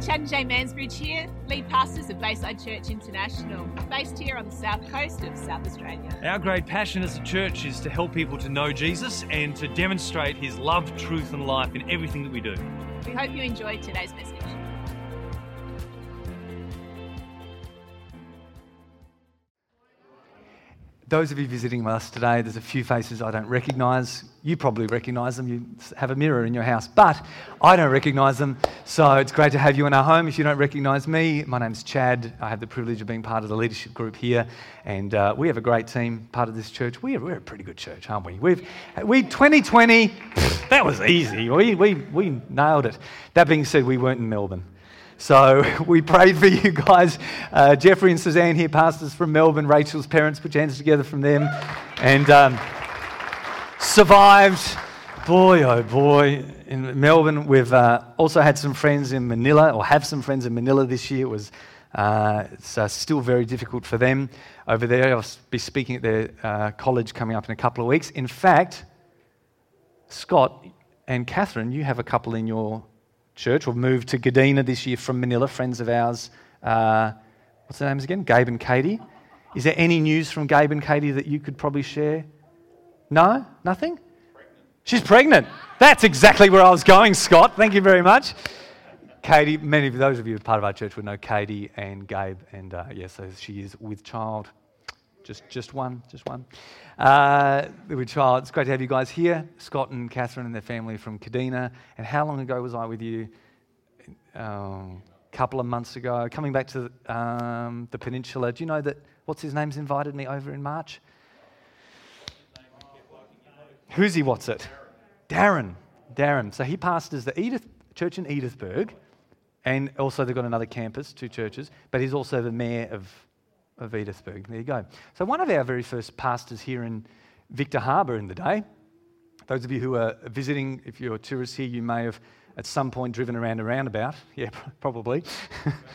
Chad and Jay Mansbridge here, lead pastors of Bayside Church International, based here on the south coast of South Australia. Our great passion as a church is to help people to know Jesus and to demonstrate his love, truth, and life in everything that we do. We hope you enjoyed today's message. Those of you visiting us today, there's a few faces I don't recognise. You probably recognise them. You have a mirror in your house, but I don't recognise them. So it's great to have you in our home. If you don't recognise me, my name's Chad. I have the privilege of being part of the leadership group here, and uh, we have a great team, part of this church. We are, we're a pretty good church, aren't we? We've we 2020. That was easy. We, we, we nailed it. That being said, we weren't in Melbourne. So we prayed for you guys. Uh, Jeffrey and Suzanne here, pastors from Melbourne, Rachel's parents, put your hands together from them. And um, survived. Boy, oh boy. In Melbourne, we've uh, also had some friends in Manila, or have some friends in Manila this year. It was uh, it's uh, still very difficult for them over there. I'll be speaking at their uh, college coming up in a couple of weeks. In fact, Scott and Catherine, you have a couple in your church. We've moved to Kadina this year from Manila, friends of ours. Uh, what's their names again? Gabe and Katie. Is there any news from Gabe and Katie that you could probably share? No? Nothing? Pregnant. She's pregnant. That's exactly where I was going, Scott. Thank you very much. Katie, many of those of you who are part of our church would know Katie and Gabe, and uh, yes, yeah, so she is with child. Just, just one, just one. Uh, with child. It's great to have you guys here, Scott and Catherine and their family from Kadina. And how long ago was I with you? A um, couple of months ago, coming back to um, the peninsula. Do you know that what's his name's invited me over in March? Who's he? What's it? Darren. Darren. So he pastors the Edith church in Edithburg, and also they've got another campus, two churches. But he's also the mayor of of Edithburg. There you go. So, one of our very first pastors here in Victor Harbor in the day, those of you who are visiting, if you're tourists here, you may have at some point driven around a roundabout. Yeah, probably.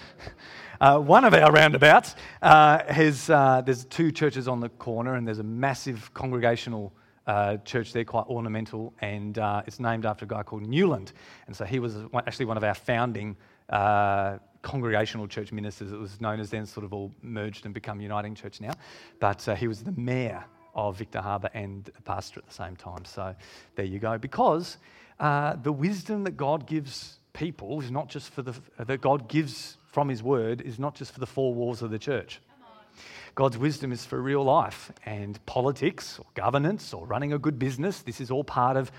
uh, one of our roundabouts uh, has, uh, there's two churches on the corner, and there's a massive congregational uh, church there, quite ornamental, and uh, it's named after a guy called Newland. And so he was actually one of our founding uh, congregational church ministers. It was known as then, sort of all merged and become Uniting Church now. But uh, he was the mayor of Victor Harbor and a pastor at the same time. So there you go. Because uh, the wisdom that God gives people is not just for the, that God gives from his word is not just for the four walls of the church. God's wisdom is for real life and politics or governance or running a good business. This is all part of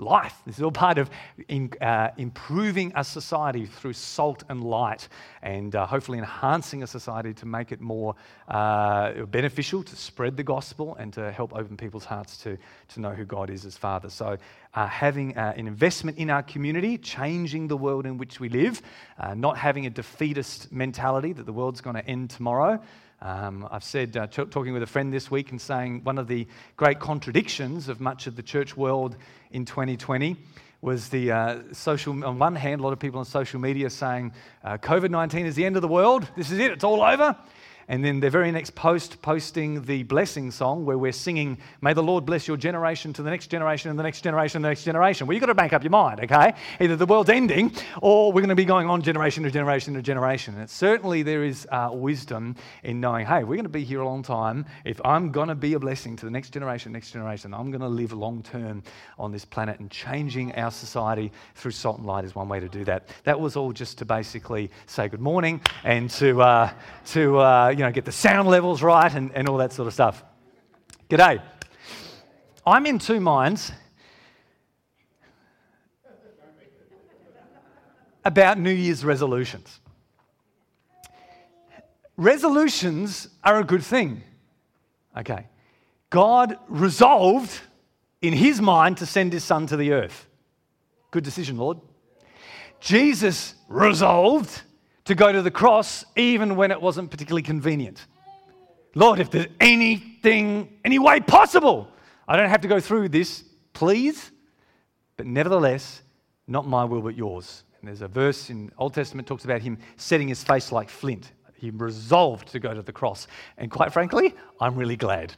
life. This is all part of in, uh, improving a society through salt and light and uh, hopefully enhancing a society to make it more uh, beneficial, to spread the gospel and to help open people's hearts to, to know who God is as Father. So, uh, having uh, an investment in our community, changing the world in which we live, uh, not having a defeatist mentality that the world's going to end tomorrow. Um, I've said, uh, t- talking with a friend this week and saying one of the great contradictions of much of the church world in 2020 was the uh, social, on one hand, a lot of people on social media saying uh, COVID 19 is the end of the world, this is it, it's all over. And then the very next post, posting the blessing song where we're singing, May the Lord bless your generation to the next generation and the next generation and the next generation. Well, you've got to make up your mind, okay? Either the world's ending or we're going to be going on generation to generation to generation. And certainly there is uh, wisdom in knowing, hey, we're going to be here a long time. If I'm going to be a blessing to the next generation, next generation, I'm going to live long term on this planet and changing our society through salt and light is one way to do that. That was all just to basically say good morning and to, uh, to uh, you know, get the sound levels right and, and all that sort of stuff. G'day. I'm in two minds about New Year's resolutions. Resolutions are a good thing. Okay. God resolved in his mind to send his son to the earth. Good decision, Lord. Jesus resolved to go to the cross even when it wasn't particularly convenient. Lord, if there's anything, any way possible, I don't have to go through this, please. But nevertheless, not my will but yours. And there's a verse in Old Testament talks about him setting his face like flint. He resolved to go to the cross. And quite frankly, I'm really glad.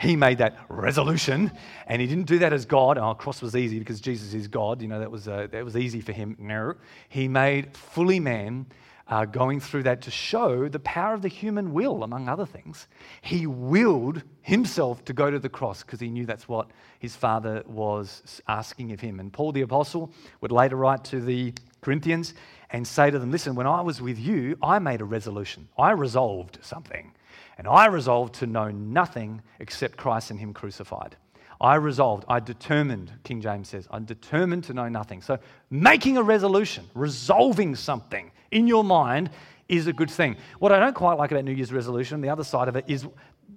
He made that resolution, and he didn't do that as God. Oh, cross was easy because Jesus is God. You know, that was, uh, that was easy for him. No. He made fully man, uh, going through that to show the power of the human will, among other things. He willed himself to go to the cross because he knew that's what his Father was asking of him. And Paul the Apostle would later write to the Corinthians and say to them, Listen, when I was with you, I made a resolution. I resolved something. And I resolved to know nothing except Christ and Him crucified. I resolved, I determined, King James says, I'm determined to know nothing. So making a resolution, resolving something in your mind is a good thing. What I don't quite like about New Year's resolution, the other side of it, is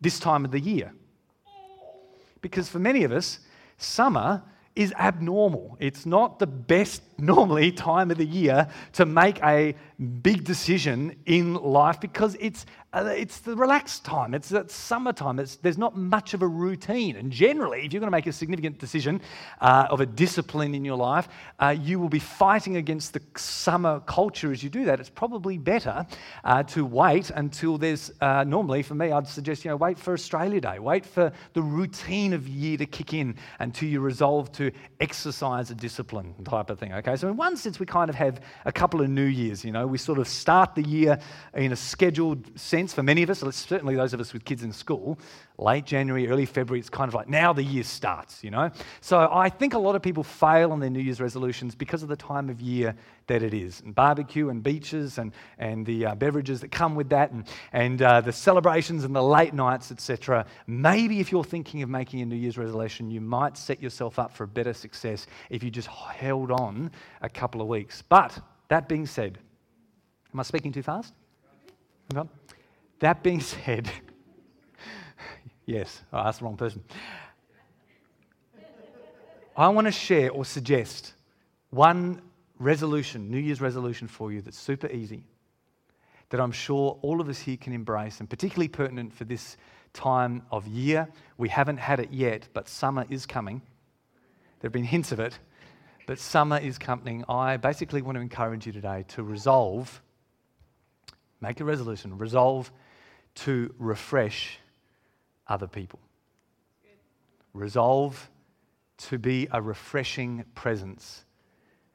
this time of the year. Because for many of us, summer is abnormal. It's not the best, normally, time of the year to make a big decision in life because it's, uh, it's the relaxed time. It's, it's summertime. It's, there's not much of a routine. And generally, if you're going to make a significant decision uh, of a discipline in your life, uh, you will be fighting against the summer culture as you do that. It's probably better uh, to wait until there's, uh, normally for me, I'd suggest, you know, wait for Australia Day. Wait for the routine of year to kick in until you resolve to exercise a discipline type of thing. Okay, so in one sense, we kind of have a couple of New Years, you know, we sort of start the year in a scheduled sense for many of us, certainly those of us with kids in school. Late January, early February, it's kind of like now the year starts, you know? So I think a lot of people fail on their New Year's resolutions because of the time of year that it is. And barbecue and beaches and, and the uh, beverages that come with that and, and uh, the celebrations and the late nights, etc. Maybe if you're thinking of making a New Year's resolution, you might set yourself up for a better success if you just held on a couple of weeks. But that being said, Am I speaking too fast? That being said, yes, oh, I asked the wrong person. I want to share or suggest one resolution, New Year's resolution for you that's super easy, that I'm sure all of us here can embrace, and particularly pertinent for this time of year. We haven't had it yet, but summer is coming. There have been hints of it, but summer is coming. I basically want to encourage you today to resolve Make a resolution. Resolve to refresh other people. Resolve to be a refreshing presence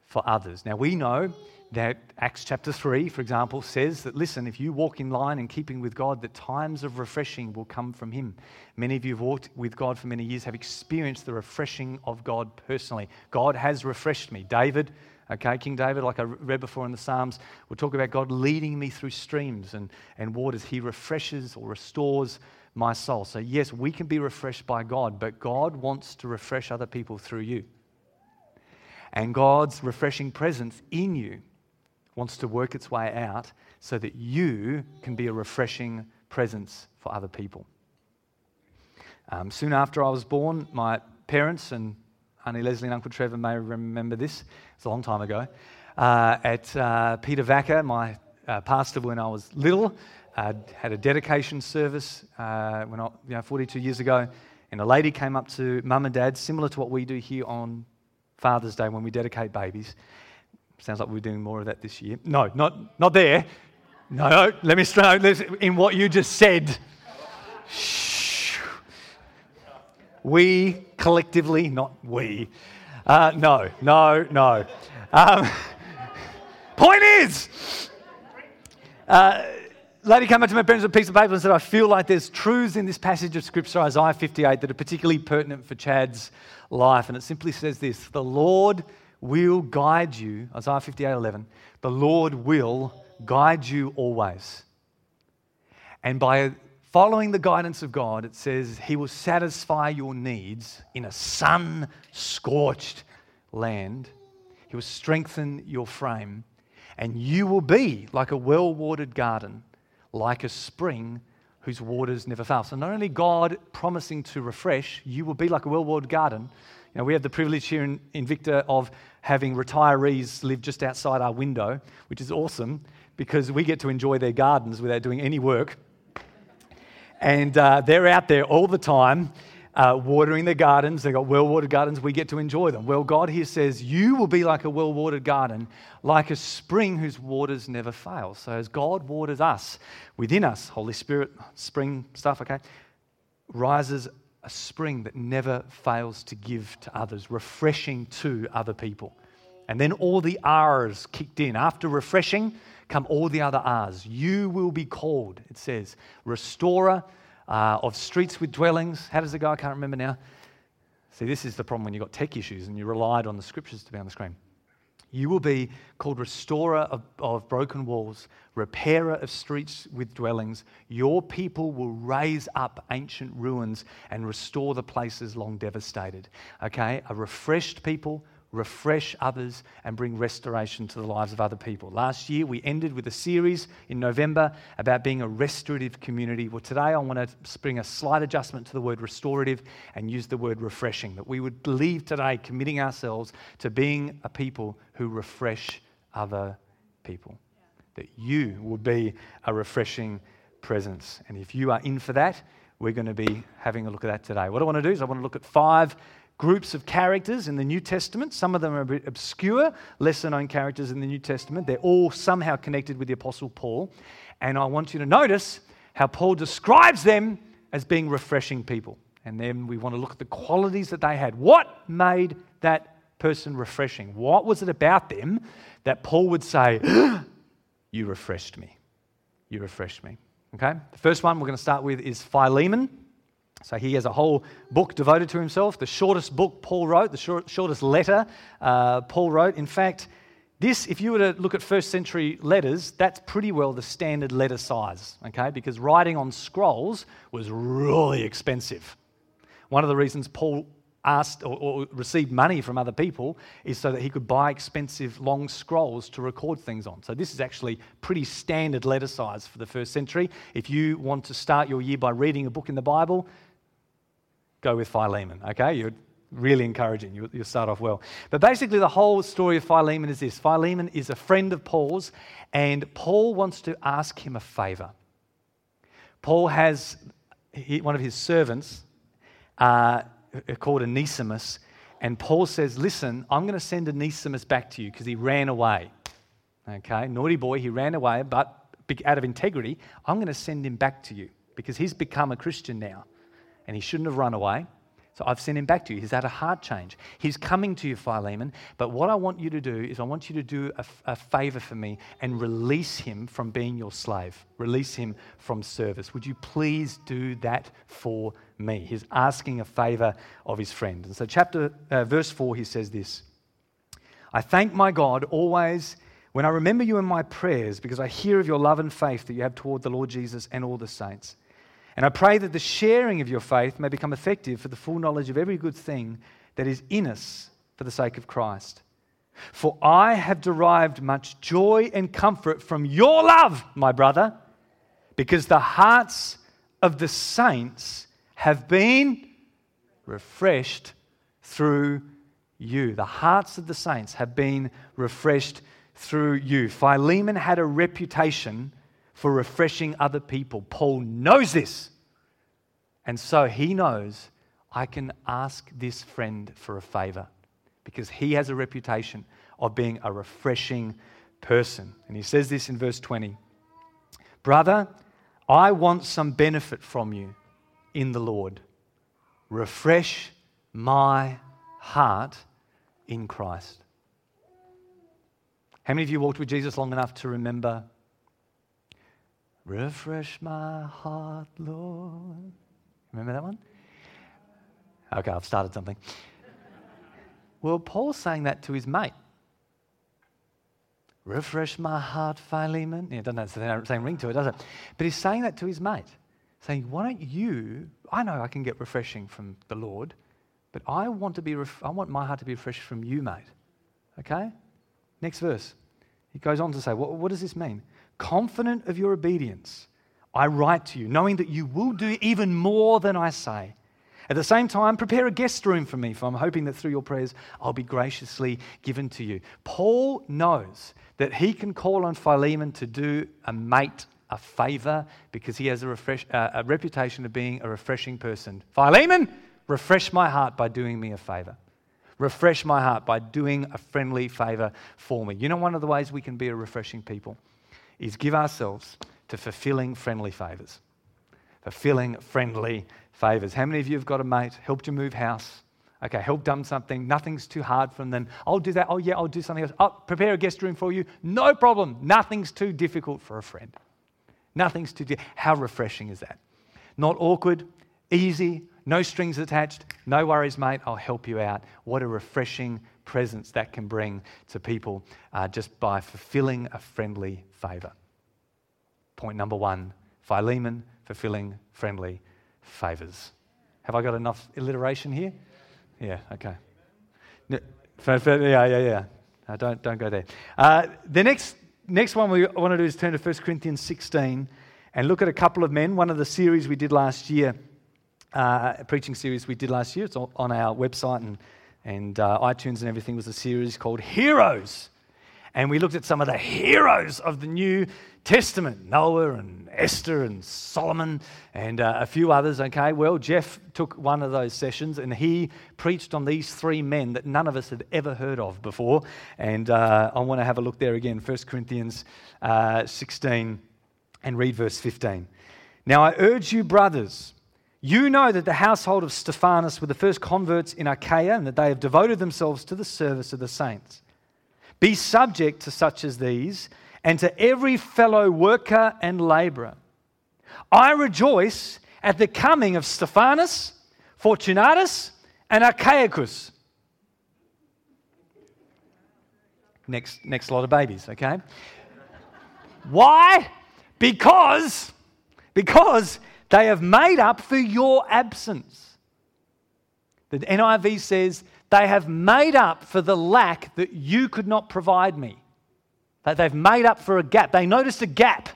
for others. Now, we know that Acts chapter 3, for example, says that, listen, if you walk in line and keeping with God, that times of refreshing will come from Him. Many of you have walked with God for many years, have experienced the refreshing of God personally. God has refreshed me. David Okay, King David, like I read before in the Psalms, we'll talk about God leading me through streams and, and waters. He refreshes or restores my soul. So, yes, we can be refreshed by God, but God wants to refresh other people through you. And God's refreshing presence in you wants to work its way out so that you can be a refreshing presence for other people. Um, soon after I was born, my parents and Auntie Leslie and Uncle Trevor may remember this. It's a long time ago. Uh, at uh, Peter Vacker, my uh, pastor when I was little, uh, had a dedication service uh, when I, you know, 42 years ago, and a lady came up to mum and dad, similar to what we do here on Father's Day when we dedicate babies. Sounds like we're doing more of that this year. No, not, not there. No, let me start in what you just said. Shh. We collectively, not we. Uh, no, no, no. Um, point is, uh, lady came up to my parents with a piece of paper and said, I feel like there's truths in this passage of Scripture, Isaiah 58, that are particularly pertinent for Chad's life. And it simply says this The Lord will guide you, Isaiah 58 11, the Lord will guide you always. And by following the guidance of God, it says He will satisfy your needs in a sun scorched land. He will strengthen your frame, and you will be like a well watered garden, like a spring whose waters never fail. So, not only God promising to refresh, you will be like a well watered garden. You know, we have the privilege here in, in Victor of having retirees live just outside our window, which is awesome because we get to enjoy their gardens without doing any work. And uh, they're out there all the time uh, watering the gardens. They've got well watered gardens. We get to enjoy them. Well, God here says, You will be like a well watered garden, like a spring whose waters never fail. So, as God waters us within us, Holy Spirit, spring stuff, okay, rises a spring that never fails to give to others, refreshing to other people. And then all the R's kicked in. After refreshing, come all the other R's. You will be called, it says, restorer uh, of streets with dwellings. How does it go? I can't remember now. See, this is the problem when you've got tech issues and you relied on the scriptures to be on the screen. You will be called restorer of, of, broken walls, repairer of streets with dwellings. Your people will raise up ancient ruins and restore the places long devastated. Okay? A refreshed people refresh others, and bring restoration to the lives of other people. Last year, we ended with a series in November about being a restorative community. Well, today, I want to bring a slight adjustment to the word restorative and use the word refreshing. That we would leave today committing ourselves to being a people who refresh other people. That you would be a refreshing presence. And if you are in for that, we're going to be having a look at that today. What I want to do is I want to look at five groups of characters in the New Testament. Some of them are a bit obscure, lesser known characters in the New Testament. They're all somehow connected with the Apostle Paul. And I want you to notice how Paul describes them as being refreshing people. And then we want to look at the qualities that they had. What made that person refreshing? What was it about them that Paul would say, You refreshed me? You refreshed me. Okay? The first one we're going to start with is Philemon. So he has a whole book devoted to himself, the shortest book Paul wrote, the short, shortest letter uh, Paul wrote. In fact, this, if you were to look at first century letters, that's pretty well the standard letter size, okay? Because writing on scrolls was really expensive. One of the reasons Paul asked or, or, received money from other people is so that he could buy expensive long scrolls to record things on. So this is actually pretty standard letter size for the first century. If you want to start your year by reading a book in the Bible, go with Philemon, okay? You're really encouraging. You, will start off well. But basically, the whole story of Philemon is this Philemon is a friend of Paul's, and Paul wants to ask him a favor. Paul has he, one of his servants uh, called Onesimus, and Paul says, Listen, I'm going to send Onesimus back to you because he ran away. Okay, naughty boy, he ran away, but out of integrity, I'm going to send him back to you because he's become a Christian now and he shouldn't have run away. So I've sent him back to you. He's had a heart change. He's coming to you, Philemon. But what I want you to do is I want you to do a, a favor for me and release him from being your slave, release him from service. Would you please do that for me? He's asking a favor of his friend. And so, chapter, uh, verse 4, he says this I thank my God always when I remember you in my prayers because I hear of your love and faith that you have toward the Lord Jesus and all the saints. And I pray that the sharing of your faith may become effective for the full knowledge of every good thing that is in us for the sake of Christ. For I have derived much joy and comfort from your love, my brother, because the hearts of the saints have been refreshed through you. The hearts of the saints have been refreshed through you. Philemon had a reputation for refreshing other people. Paul knows this. And so he knows I can ask this friend for a favor because he has a reputation of being a refreshing person. And he says this in verse 20 Brother, I want some benefit from you in the Lord. Refresh my heart in Christ. How many of you walked with Jesus long enough to remember Refresh my heart, Lord. Remember that one? Okay, I've started something. Well, Paul's saying that to his mate. Refresh my heart, Philemon. Yeah, it doesn't have the same ring to it, does it? But he's saying that to his mate, saying, Why don't you? I know I can get refreshing from the Lord, but I want, to be ref- I want my heart to be refreshed from you, mate. Okay? Next verse. He goes on to say, What, what does this mean? Confident of your obedience, I write to you, knowing that you will do even more than I say. At the same time, prepare a guest room for me, for I'm hoping that through your prayers I'll be graciously given to you. Paul knows that he can call on Philemon to do a mate a favor because he has a, refresh, uh, a reputation of being a refreshing person. Philemon, refresh my heart by doing me a favor. Refresh my heart by doing a friendly favor for me. You know, one of the ways we can be a refreshing people is give ourselves to fulfilling friendly favors. fulfilling friendly favors. How many of you have got a mate, helped you move house? Okay, help done something. Nothing's too hard for them. I'll do that. Oh, yeah, I'll do something else. Oh, prepare a guest room for you. No problem. Nothing's too difficult for a friend. Nothing's too. Di- How refreshing is that? Not awkward, easy, no strings attached. No worries, mate. I'll help you out. What a refreshing presence that can bring to people uh, just by fulfilling a friendly favor. Point number one Philemon fulfilling friendly favors. Have I got enough alliteration here? Yeah, okay. Yeah, yeah, yeah. No, don't, don't go there. Uh, the next, next one we want to do is turn to 1 Corinthians 16 and look at a couple of men. One of the series we did last year, uh, preaching series we did last year, it's on our website and, and uh, iTunes and everything, was a series called Heroes. And we looked at some of the heroes of the New Testament Noah and Esther and Solomon and uh, a few others. Okay, well, Jeff took one of those sessions and he preached on these three men that none of us had ever heard of before. And uh, I want to have a look there again 1 Corinthians uh, 16 and read verse 15. Now, I urge you, brothers. You know that the household of Stephanus were the first converts in Achaia and that they have devoted themselves to the service of the saints. Be subject to such as these and to every fellow worker and laborer. I rejoice at the coming of Stephanus, Fortunatus, and Achaicus. Next, next lot of babies, okay? Why? Because, because they have made up for your absence. The NIV says they have made up for the lack that you could not provide me. That they've made up for a gap. They noticed a gap.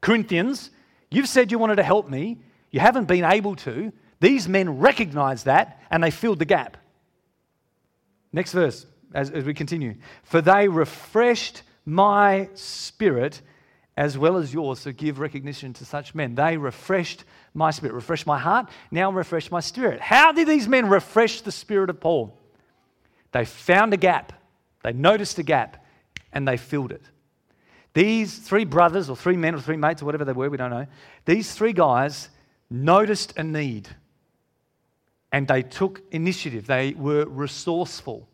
Corinthians, you've said you wanted to help me. You haven't been able to. These men recognized that and they filled the gap. Next verse, as, as we continue. For they refreshed my spirit as well as yours. So give recognition to such men. They refreshed my spirit, Refresh my heart, now refresh my spirit. How did these men refresh the spirit of Paul? They found a gap, they noticed a gap, and they filled it. These three brothers, or three men, or three mates, or whatever they were, we don't know, these three guys noticed a need and they took initiative. They were resourceful.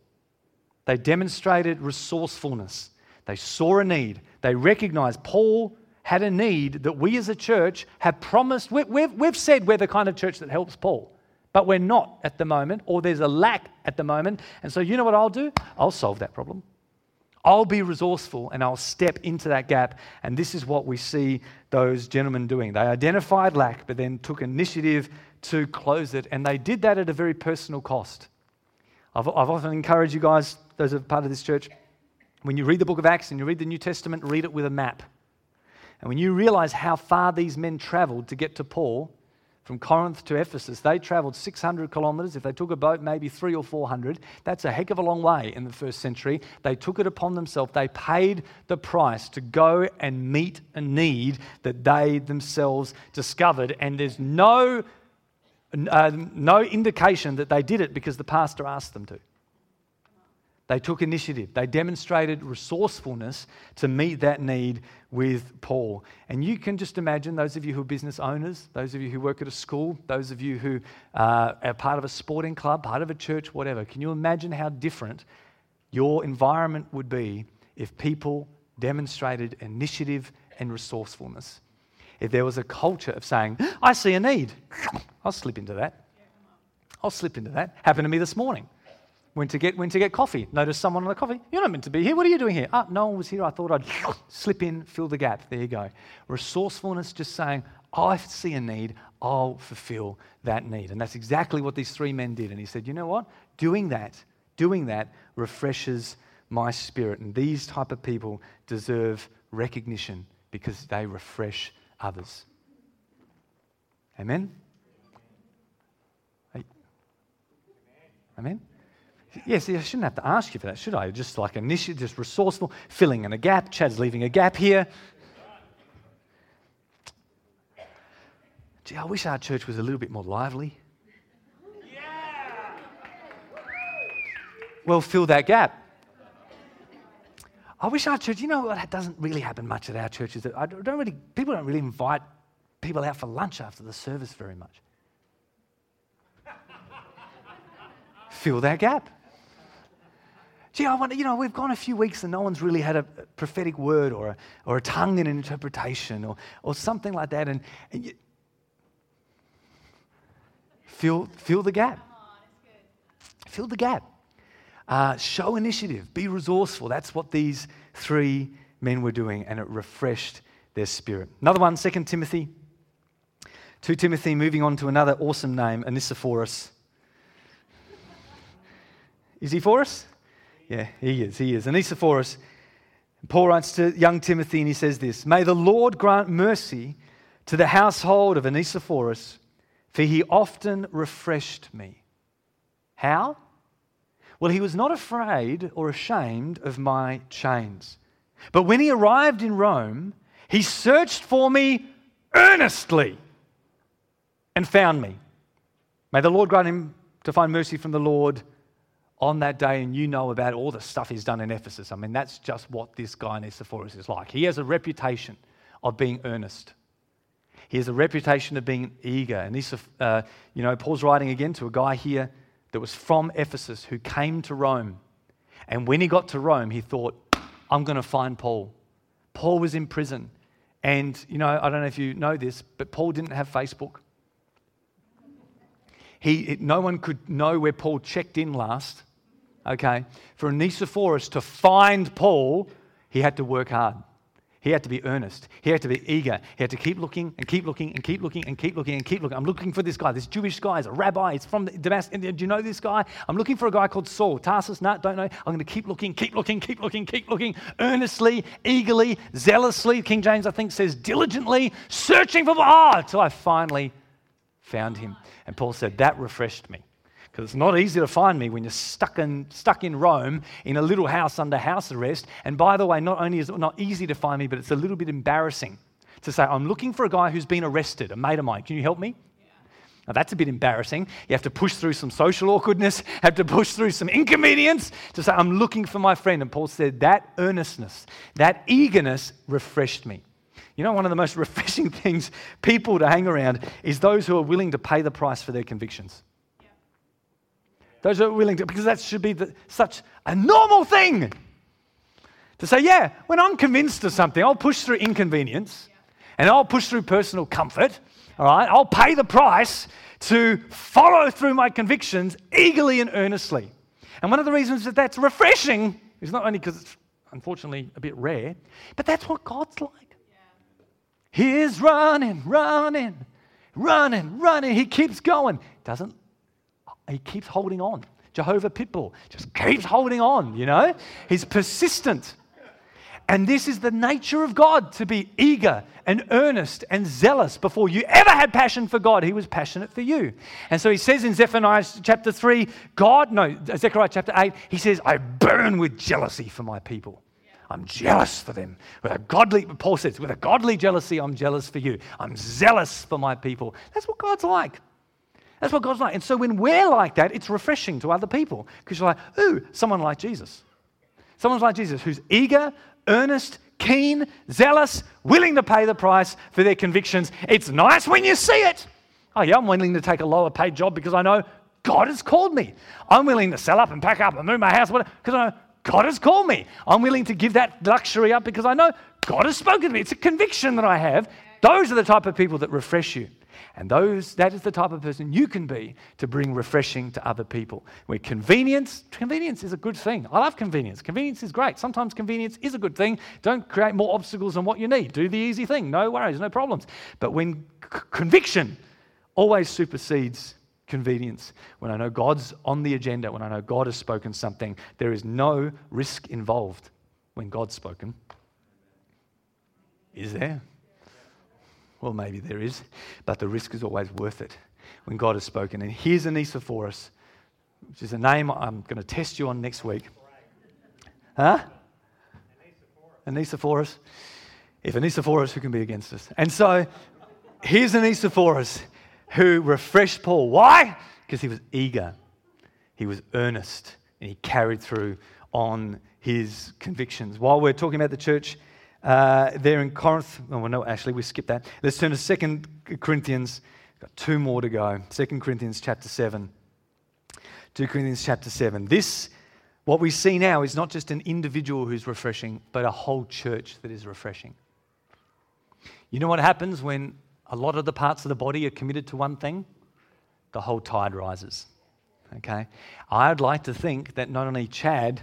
They demonstrated resourcefulness. They saw a need. They recognized Paul had a need that we as a church have promised. We've, we've said we're the kind of church that helps Paul but we're not at the moment, or there's a lack at the moment. And so, you know what I'll do? I'll solve that problem. I'll be resourceful and I'll step into that gap. And this is what we see those gentlemen doing. They identified lack, but then took initiative to close it. And they did that at a very personal cost. I've, I've often encouraged you guys, those are part of this church, when you read the book of Acts and you read the New Testament, read it with a map. And when you realize how far these men traveled to get to Paul, from Corinth to Ephesus, they traveled 600 kilometers. If they took a boat, maybe three or 400. That's a heck of a long way in the first century. They took it upon themselves. They paid the price to go and meet a need that they themselves discovered. And there's no, uh, no indication that they did it because the pastor asked them to. They took initiative. They demonstrated resourcefulness to meet that need with Paul. And you can just imagine those of you who are business owners, those of you who work at a school, those of you who uh, are part of a sporting club, part of a church, whatever. Can you imagine how different your environment would be if people demonstrated initiative and resourcefulness? If there was a culture of saying, I see a need, I'll slip into that. I'll slip into that. Happened to me this morning. Went to get went to get coffee. Noticed someone on the coffee. You're not meant to be here. What are you doing here? Ah, no one was here. I thought I'd slip in, fill the gap. There you go. Resourcefulness, just saying, I see a need. I'll fulfill that need. And that's exactly what these three men did. And he said, you know what? Doing that, doing that refreshes my spirit. And these type of people deserve recognition because they refresh others. Amen. Amen. Yes, I shouldn't have to ask you for that, should I? Just like initiative, just resourceful, filling in a gap. Chad's leaving a gap here. Gee, I wish our church was a little bit more lively. Yeah. Well, fill that gap. I wish our church, you know what, that doesn't really happen much at our churches. I don't really, people don't really invite people out for lunch after the service very much. Fill that gap. Gee, I wonder, you know, we've gone a few weeks and no one's really had a prophetic word or a, or a tongue in an interpretation or, or something like that. And, and you, fill, fill the gap. Fill the gap. Uh, show initiative. Be resourceful. That's what these three men were doing, and it refreshed their spirit. Another one, 2 Timothy. 2 Timothy, moving on to another awesome name, Onesiphorus. Is he for us? Yeah, he is. He is. And Onesiphorus. Paul writes to young Timothy and he says this May the Lord grant mercy to the household of Onesiphorus, for he often refreshed me. How? Well, he was not afraid or ashamed of my chains. But when he arrived in Rome, he searched for me earnestly and found me. May the Lord grant him to find mercy from the Lord on that day, and you know about all the stuff he's done in Ephesus. I mean, that's just what this guy Onesiphorus is like. He has a reputation of being earnest. He has a reputation of being eager. And this, uh, you know, Paul's writing again to a guy here that was from Ephesus who came to Rome. And when he got to Rome, he thought, I'm going to find Paul. Paul was in prison. And, you know, I don't know if you know this, but Paul didn't have Facebook. He, no one could know where Paul checked in last. Okay? For Onesiphorus to find Paul, he had to work hard. He had to be earnest. He had to be eager. He had to keep looking and keep looking and keep looking and keep looking and keep looking. I'm looking for this guy, this Jewish guy. He's a rabbi. He's from Damascus. Do you know this guy? I'm looking for a guy called Saul. Tarsus? No, don't know. I'm going to keep looking, keep looking, keep looking, keep looking, earnestly, eagerly, zealously. King James, I think, says diligently, searching for, ah, until I finally found him. And Paul said, that refreshed me because it's not easy to find me when you're stuck in, stuck in Rome in a little house under house arrest. And by the way, not only is it not easy to find me, but it's a little bit embarrassing to say, I'm looking for a guy who's been arrested, a mate of mine. Can you help me? Now, that's a bit embarrassing. You have to push through some social awkwardness, have to push through some inconvenience to say, I'm looking for my friend. And Paul said, that earnestness, that eagerness refreshed me. You know, one of the most refreshing things people to hang around is those who are willing to pay the price for their convictions. Those are willing to, because that should be the, such a normal thing to say, yeah, when I'm convinced of something, I'll push through inconvenience and I'll push through personal comfort. All right, I'll pay the price to follow through my convictions eagerly and earnestly. And one of the reasons that that's refreshing is not only because it's unfortunately a bit rare, but that's what God's like. He's running, running, running, running. He keeps going. Doesn't he keeps holding on. Jehovah Pitbull just keeps holding on, you know? He's persistent. And this is the nature of God to be eager and earnest and zealous before you ever had passion for God. He was passionate for you. And so he says in Zephaniah chapter 3, God, no, Zechariah chapter 8, he says, I burn with jealousy for my people. I'm jealous for them. With a godly, Paul says, with a godly jealousy, I'm jealous for you. I'm zealous for my people. That's what God's like. That's what God's like. And so when we're like that, it's refreshing to other people because you're like, ooh, someone like Jesus. Someone's like Jesus who's eager, earnest, keen, zealous, willing to pay the price for their convictions. It's nice when you see it. Oh, yeah, I'm willing to take a lower paid job because I know God has called me. I'm willing to sell up and pack up and move my house because I know God has called me. I'm willing to give that luxury up because I know God has spoken to me. It's a conviction that I have. Those are the type of people that refresh you. And those, that is the type of person you can be to bring refreshing to other people. Where convenience, convenience is a good thing. I love convenience. Convenience is great. Sometimes convenience is a good thing. Don't create more obstacles than what you need. Do the easy thing. No worries, no problems. But when c- conviction always supersedes convenience, when I know God's on the agenda, when I know God has spoken something, there is no risk involved when God's spoken. Is there? Well, maybe there is, but the risk is always worth it when God has spoken. And here's Onesiphorus, which is a name I'm going to test you on next week. Huh? Onesiphorus. If Onesiphorus, who can be against us? And so here's Onesiphorus who refreshed Paul. Why? Because he was eager, he was earnest, and he carried through on his convictions. While we're talking about the church uh, there in Corinth. Oh, well, no, actually, we skipped that. Let's turn to Second Corinthians. Got two more to go. Second Corinthians chapter 7. 2 Corinthians chapter 7. This, what we see now, is not just an individual who's refreshing, but a whole church that is refreshing. You know what happens when a lot of the parts of the body are committed to one thing? The whole tide rises. Okay? I'd like to think that not only Chad,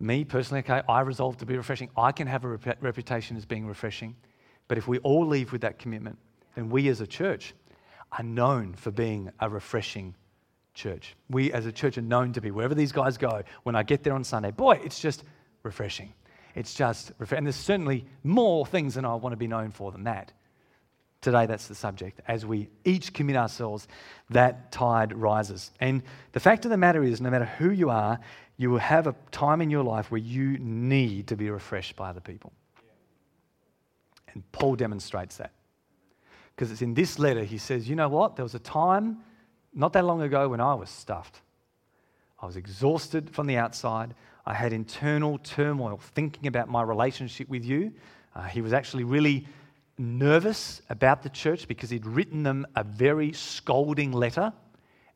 me personally, okay, I resolve to be refreshing. I can have a rep- reputation as being refreshing. But if we all leave with that commitment, then we as a church are known for being a refreshing church. We as a church are known to be, wherever these guys go, when I get there on Sunday, boy, it's just refreshing. It's just, refreshing. and there's certainly more things than I want to be known for than that. Today, that's the subject. As we each commit ourselves, that tide rises. And the fact of the matter is, no matter who you are, you will have a time in your life where you need to be refreshed by other people. And Paul demonstrates that. Because it's in this letter, he says, You know what? There was a time not that long ago when I was stuffed. I was exhausted from the outside. I had internal turmoil thinking about my relationship with you. Uh, he was actually really nervous about the church because he'd written them a very scolding letter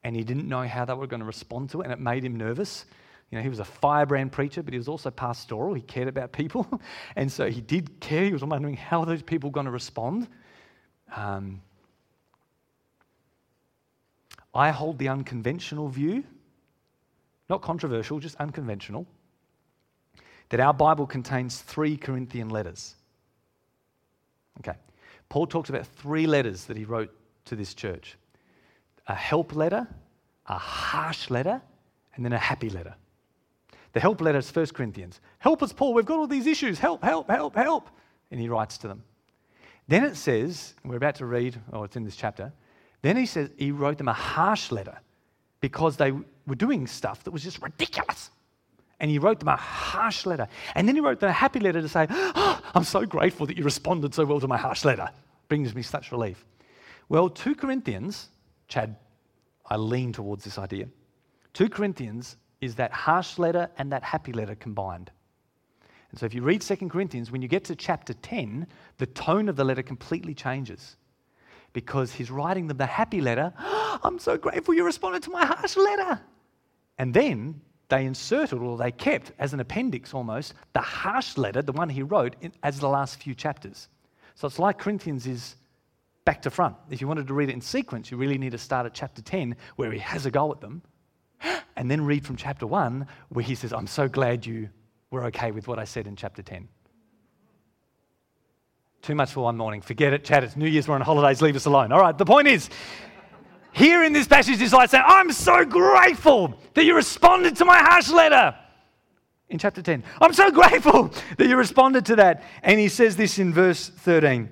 and he didn't know how they were going to respond to it, and it made him nervous. You know, he was a firebrand preacher, but he was also pastoral. He cared about people. and so he did care. He was wondering how those people going to respond. Um, I hold the unconventional view, not controversial, just unconventional, that our Bible contains three Corinthian letters. Okay. Paul talks about three letters that he wrote to this church a help letter, a harsh letter, and then a happy letter. The help letter is 1 Corinthians. Help us, Paul, we've got all these issues. Help, help, help, help. And he writes to them. Then it says, we're about to read, oh, it's in this chapter. Then he says he wrote them a harsh letter because they were doing stuff that was just ridiculous and he wrote them a harsh letter. And then he wrote them a happy letter to say, oh, I'm so grateful that you responded so well to my harsh letter. Brings me such relief. Well, 2 Corinthians, Chad, I lean towards this idea. 2 Corinthians is that harsh letter and that happy letter combined. And so if you read 2 Corinthians, when you get to chapter 10, the tone of the letter completely changes because he's writing them the happy letter. I'm so grateful you responded to my harsh letter. And then they inserted or they kept as an appendix almost the harsh letter, the one he wrote, in, as the last few chapters. So it's like Corinthians is back to front. If you wanted to read it in sequence, you really need to start at chapter 10 where he has a go at them, and then read from chapter 1 where he says, I'm so glad you were okay with what I said in chapter 10. Too much for one morning. Forget it, Chad. It's New Year's, we're on holidays, leave us alone. All right, the point is, here in this passage is like saying, I'm so grateful that you responded to my harsh letter. In chapter 10, I'm so grateful that you responded to that. And he says this in verse 13.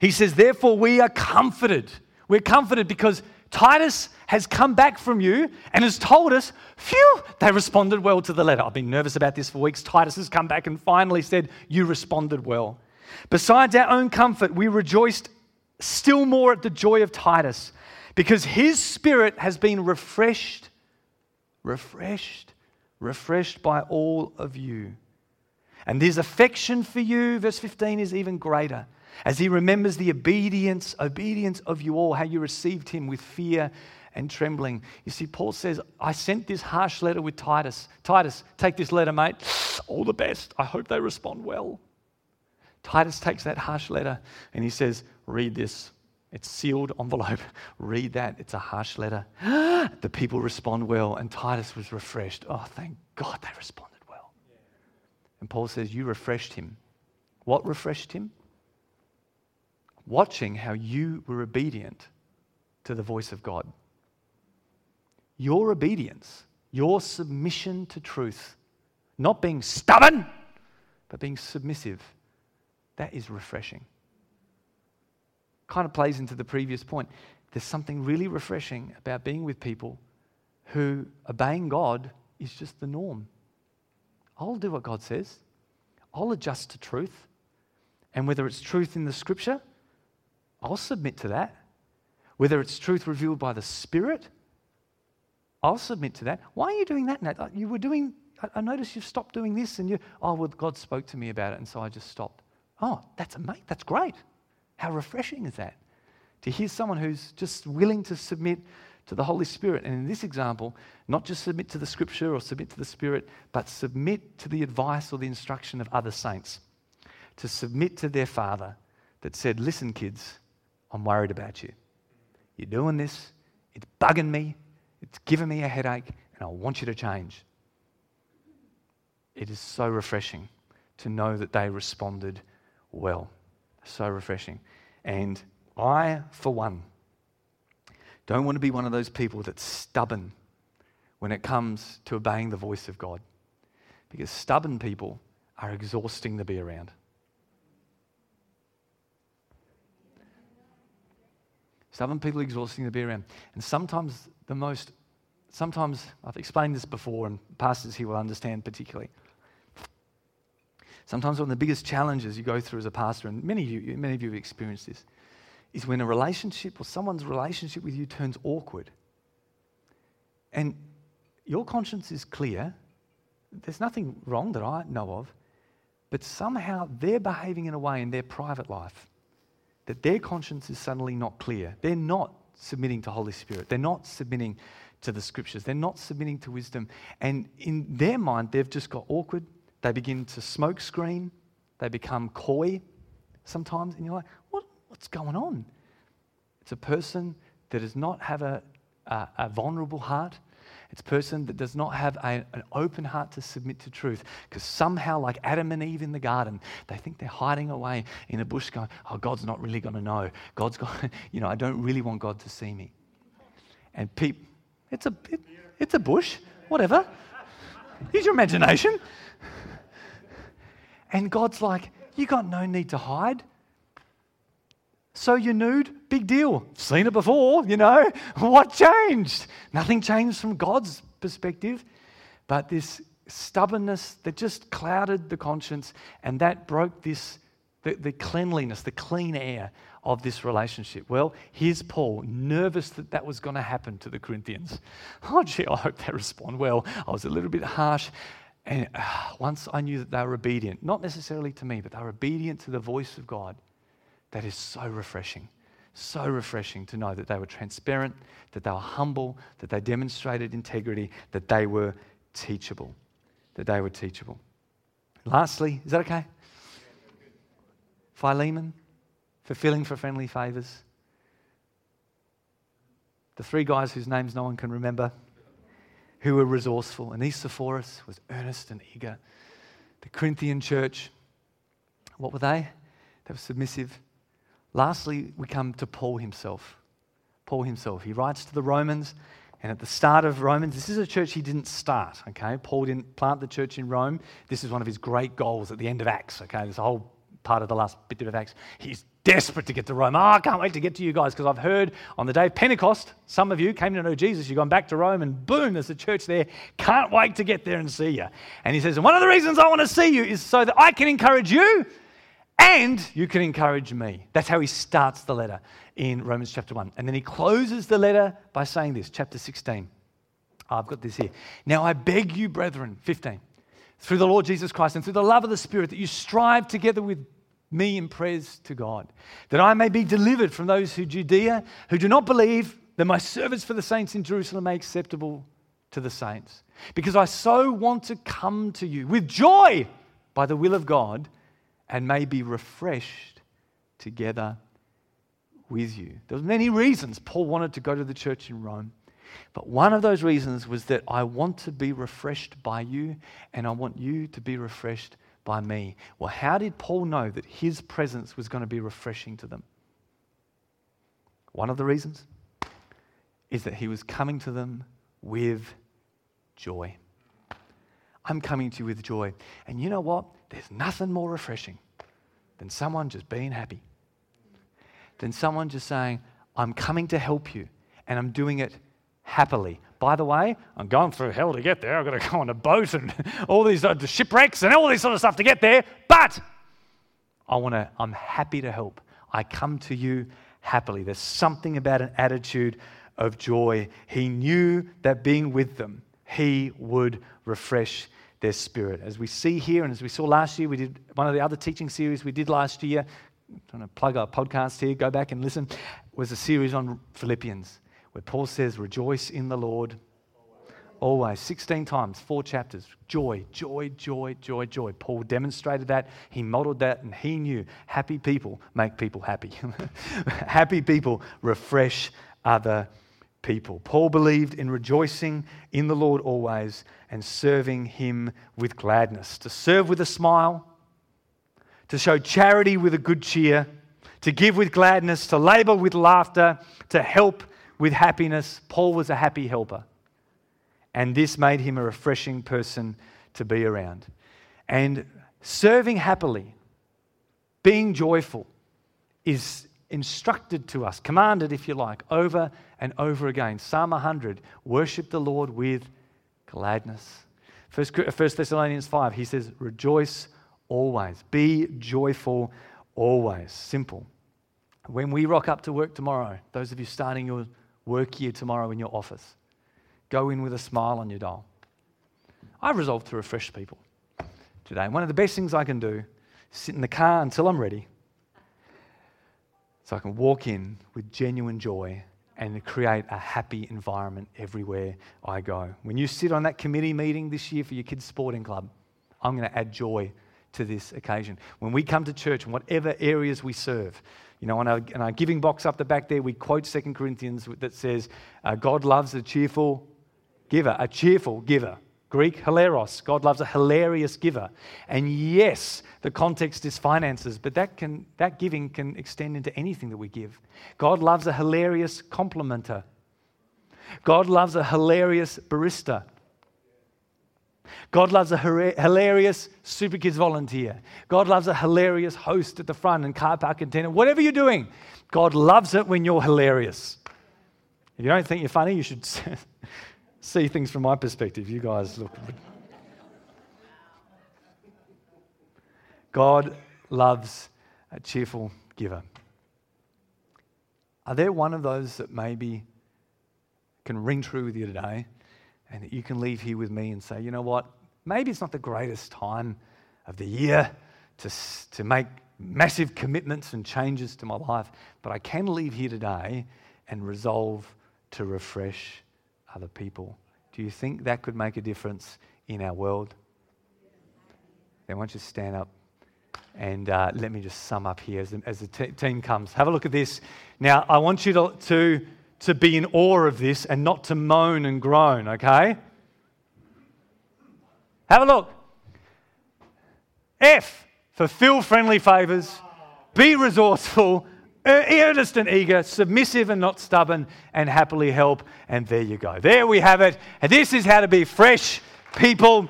He says, Therefore, we are comforted. We're comforted because Titus has come back from you and has told us, phew, they responded well to the letter. I've been nervous about this for weeks. Titus has come back and finally said, You responded well. Besides our own comfort, we rejoiced still more at the joy of Titus because his spirit has been refreshed, refreshed, refreshed by all of you. And his affection for you, verse 15, is even greater as he remembers the obedience, obedience of you all, how you received him with fear and trembling. You see, Paul says, I sent this harsh letter with Titus. Titus, take this letter, mate. All the best. I hope they respond well. Titus takes that harsh letter and he says, Read this. It's sealed envelope. Read that. It's a harsh letter. the people respond well, and Titus was refreshed. Oh, thank God they responded well. And Paul says, You refreshed him. What refreshed him? Watching how you were obedient to the voice of God. Your obedience, your submission to truth, not being stubborn, but being submissive, that is refreshing kind of plays into the previous point. There's something really refreshing about being with people who obeying God is just the norm. I'll do what God says, I'll adjust to truth. And whether it's truth in the scripture, I'll submit to that. Whether it's truth revealed by the Spirit, I'll submit to that. Why are you doing that, Nat? You were doing I, noticed you've stopped doing this, and you, oh, well, God spoke to me about it, and so I just stopped. Oh, that's amazing. That's great. How refreshing is that? To hear someone who's just willing to submit to the Holy Spirit. And in this example, not just submit to the scripture or submit to the Spirit, but submit to the advice or the instruction of other saints. To submit to their father that said, Listen, kids, I'm worried about you. You're doing this, it's bugging me, it's giving me a headache, and I want you to change. It is so refreshing to know that they responded well. So refreshing. And I, for one, don't want to be one of those people that's stubborn when it comes to obeying the voice of God. Because stubborn people are exhausting to be around. Stubborn people are exhausting to be around. And sometimes the most, sometimes, I've explained this before, and pastors here will understand particularly. Sometimes one of the biggest challenges you go through as a pastor, and many of you, many of you have experienced this, is when a relationship or someone's relationship with you turns awkward. And your conscience is clear. There's nothing wrong that I know of. But somehow they're behaving in a way in their private life that their conscience is suddenly not clear. They're not submitting to Holy Spirit. They're not submitting to the scriptures. They're not submitting to wisdom. And in their mind, they've just got awkward. They begin to smoke screen. They become coy sometimes. And you're like, what, What's going on? It's a person that does not have a, a, a vulnerable heart. It's a person that does not have a, an open heart to submit to truth. Because somehow, like Adam and Eve in the garden, they think they're hiding away in a bush going, oh, God's not really going to know. God's got, you know, I don't really want God to see me. And people, it's a, it, it's a bush, whatever. Use your imagination. And God's like, you got no need to hide. So you're nude? Big deal. Seen it before, you know. What changed? Nothing changed from God's perspective, but this stubbornness that just clouded the conscience and that broke this the, the cleanliness, the clean air of this relationship. Well, here's Paul, nervous that that was going to happen to the Corinthians. Oh, gee, I hope they respond well. I was a little bit harsh. And uh, once I knew that they were obedient, not necessarily to me, but they were obedient to the voice of God, that is so refreshing. So refreshing to know that they were transparent, that they were humble, that they demonstrated integrity, that they were teachable. That they were teachable. Lastly, is that okay? Philemon, fulfilling for friendly favors. The three guys whose names no one can remember, who were resourceful. And was earnest and eager. The Corinthian church, what were they? They were submissive Lastly, we come to Paul himself. Paul himself. He writes to the Romans, and at the start of Romans, this is a church he didn't start, okay? Paul didn't plant the church in Rome. This is one of his great goals at the end of Acts, okay? This whole part of the last bit of Acts. He's desperate to get to Rome. Oh, I can't wait to get to you guys because I've heard on the day of Pentecost, some of you came to know Jesus. You've gone back to Rome, and boom, there's a church there. Can't wait to get there and see you. And he says, and one of the reasons I want to see you is so that I can encourage you and you can encourage me. That's how he starts the letter in Romans chapter 1. And then he closes the letter by saying this, chapter 16. Ah, I've got this here. Now I beg you, brethren, 15, through the Lord Jesus Christ and through the love of the Spirit, that you strive together with me in prayers to God, that I may be delivered from those who Judea, who do not believe, that my service for the saints in Jerusalem may acceptable to the saints. Because I so want to come to you with joy by the will of God and may be refreshed together with you. There were many reasons Paul wanted to go to the church in Rome. But one of those reasons was that I want to be refreshed by you and I want you to be refreshed by me. Well, how did Paul know that his presence was going to be refreshing to them? One of the reasons is that he was coming to them with joy. I'm coming to you with joy. And you know what? There's nothing more refreshing than someone just being happy, than someone just saying, I'm coming to help you and I'm doing it happily. By the way, I'm going through hell to get there. I've got to go on a boat and all these uh, shipwrecks and all this sort of stuff to get there. But I want to, I'm happy to help. I come to you happily. There's something about an attitude of joy. He knew that being with them, he would refresh their spirit. As we see here, and as we saw last year, we did one of the other teaching series we did last year. I'm trying to plug our podcast here, go back and listen. Was a series on Philippians where Paul says, Rejoice in the Lord always. 16 times, four chapters. Joy, joy, joy, joy, joy. Paul demonstrated that. He modeled that, and he knew happy people make people happy. happy people refresh other people. Paul believed in rejoicing in the Lord always and serving him with gladness. To serve with a smile, to show charity with a good cheer, to give with gladness, to labor with laughter, to help with happiness. Paul was a happy helper and this made him a refreshing person to be around. And serving happily, being joyful, is instructed to us, commanded, if you like, over and over again. Psalm 100 worship the Lord with gladness. Uh, First, Thessalonians 5, he says, rejoice always, be joyful always. Simple. When we rock up to work tomorrow, those of you starting your work year tomorrow in your office, Go in with a smile on your doll. I've resolved to refresh people today. One of the best things I can do is sit in the car until I'm ready so I can walk in with genuine joy and create a happy environment everywhere I go. When you sit on that committee meeting this year for your kids' sporting club, I'm going to add joy to this occasion. When we come to church, in whatever areas we serve, you know, on our, our giving box up the back there, we quote 2 Corinthians that says, uh, God loves a cheerful giver, a cheerful giver. Greek, hilaros. God loves a hilarious giver. And yes, the context is finances, but that, can, that giving can extend into anything that we give. God loves a hilarious complimenter. God loves a hilarious barista. God loves a hilarious super kids volunteer. God loves a hilarious host at the front and car park attendant. Whatever you're doing, God loves it when you're hilarious. If you don't think you're funny, you should see things from my perspective. You guys look. God loves a cheerful giver. Are there one of those that maybe can ring true with you today and that you can leave here with me and say, you know what? Maybe it's not the greatest time of the year to, to make massive commitments and changes to my life, but I can leave here today and resolve to refresh other people. Do you think that could make a difference in our world? Then why don't you stand up and uh, let me just sum up here as the, as the team comes. Have a look at this. Now, I want you to, to, to be in awe of this and not to moan and groan, okay? Have a look. F for fill friendly favors, be resourceful, Uh, earnest and eager, submissive and not stubborn, and happily help. And there you go. There we have it. And this is how to be fresh people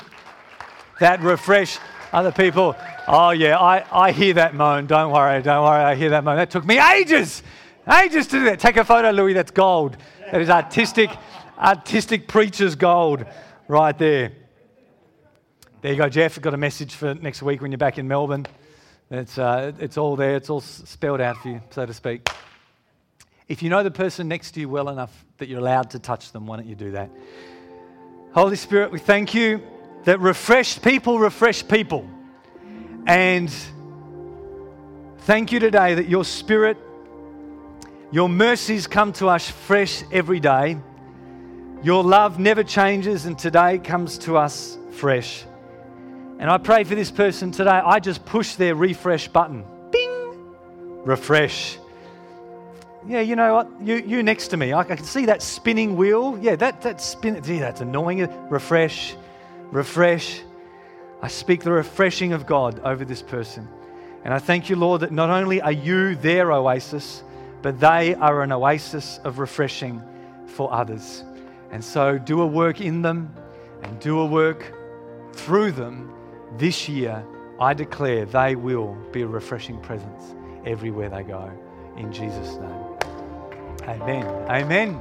that refresh other people. Oh, yeah, I, I hear that moan. Don't worry, don't worry. I hear that moan. That took me ages, ages to do that. Take a photo, Louis. That's gold. That is artistic, artistic preacher's gold right there. There you go, Jeff. Got a message for next week when you're back in Melbourne. It's, uh, it's all there, it's all spelled out for you, so to speak. If you know the person next to you well enough that you're allowed to touch them, why don't you do that? Holy Spirit, we thank you that refreshed people refresh people. And thank you today that your Spirit, your mercies come to us fresh every day. Your love never changes, and today comes to us fresh. And I pray for this person today. I just push their refresh button. Bing! Refresh. Yeah, you know what? You, you next to me. I, I can see that spinning wheel. Yeah, that, that spin. Gee, that's annoying. Refresh. Refresh. I speak the refreshing of God over this person. And I thank you, Lord, that not only are you their oasis, but they are an oasis of refreshing for others. And so do a work in them and do a work through them this year, I declare they will be a refreshing presence everywhere they go. In Jesus' name. Amen. Amen.